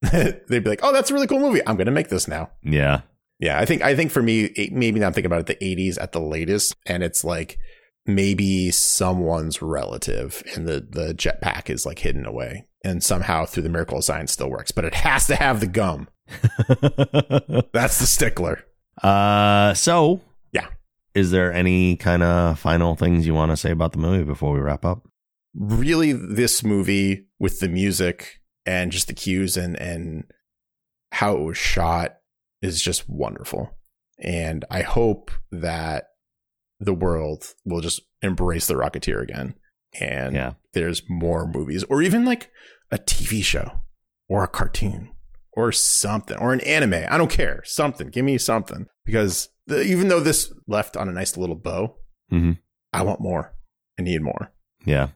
They'd be like, "Oh, that's a really cool movie. I'm going to make this now." Yeah. Yeah, I think I think for me, maybe not thinking about it, the '80s at the latest, and it's like maybe someone's relative, and the the jetpack is like hidden away, and somehow through the miracle of science still works, but it has to have the gum. That's the stickler. Uh, so Yeah. is there any kind of final things you want to say about the movie before we wrap up? Really, this movie with the music and just the cues and and how it was shot is just wonderful. And I hope that the world will just embrace the Rocketeer again. And Yeah. there's more movies or even like a TV show or a cartoon or something or an anime. I don't care. Something. Give me something. Because the, even though this left on a nice little bow, Mhm. I want more. I need more. Yeah.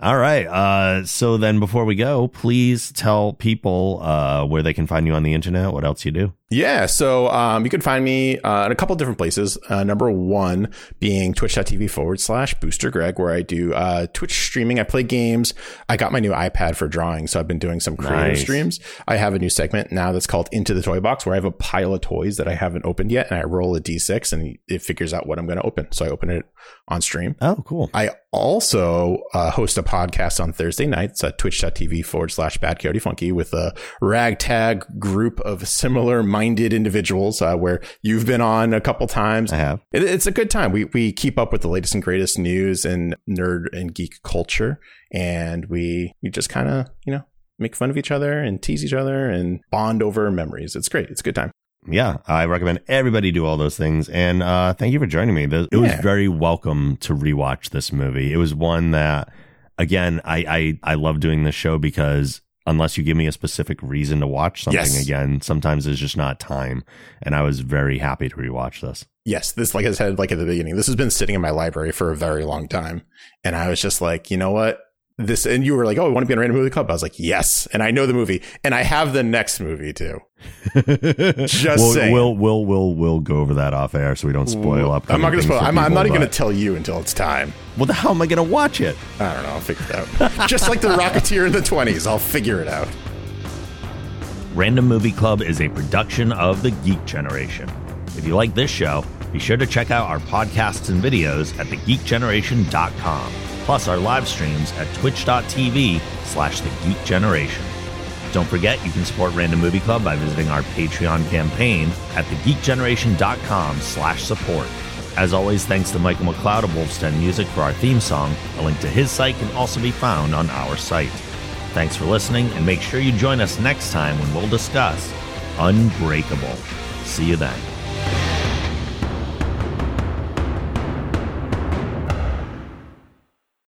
All right. Uh, so then before we go, please tell people uh, where they can find you on the internet, what else you do. Yeah, so um, you can find me uh, in a couple different places. Uh, number one being twitch.tv forward slash booster Greg, where I do uh, Twitch streaming. I play games. I got my new iPad for drawing, so I've been doing some creative Nice. streams. I have a new segment now that's called Into the Toy Box, where I have a pile of toys that I haven't opened yet, and I roll a d6 and it figures out what I'm going to open. So I open it on stream. Oh, cool. I also uh, host a podcast on Thursday nights at twitch.tv forward slash bad coyote funky with a ragtag group of similar minded individuals uh, where you've been on a couple times. I have. It, it's a good time. We, we keep up with the latest and greatest news and nerd and geek culture. And we, we just kind of, you know, make fun of each other and tease each other and bond over memories. It's great. It's a good time. Yeah, I recommend everybody do all those things. And uh, thank you for joining me. It was Yeah. very welcome to rewatch this movie. It was one that, again, I, I, I love doing this show because unless you give me a specific reason to watch something Yes. again, sometimes it's just not time. And I was very happy to rewatch this. yes, this, like I said, like at the beginning, this has been sitting in my library for a very long time. And I was just like, you know what? This, and you were like, oh, I want to be on a random movie club. I was like, yes. And I know the movie and I have the next movie too. Just we'll, saying. we'll we'll we'll we'll go over that off air so we don't spoil up. I'm not going to spoil. I'm, I'm not even going going to tell you until it's time. Well, the hell am I going to watch it? I don't know. I'll figure it out. Just like the Rocketeer in the 20s, I'll figure it out. Random Movie Club is a production of the Geek Generation. If you like this show, be sure to check out our podcasts and videos at thegeekgeneration.com, plus our live streams at twitch.tv slash the Geek Generation. Don't forget you can support Random Movie Club by visiting our Patreon campaign at thegeekgeneration.com slash support. As always, thanks to Michael McLeod of Wolfstead Music for our theme song. A link to his site can also be found on our site. Thanks for listening, and make sure you join us next time when we'll discuss Unbreakable. See you then.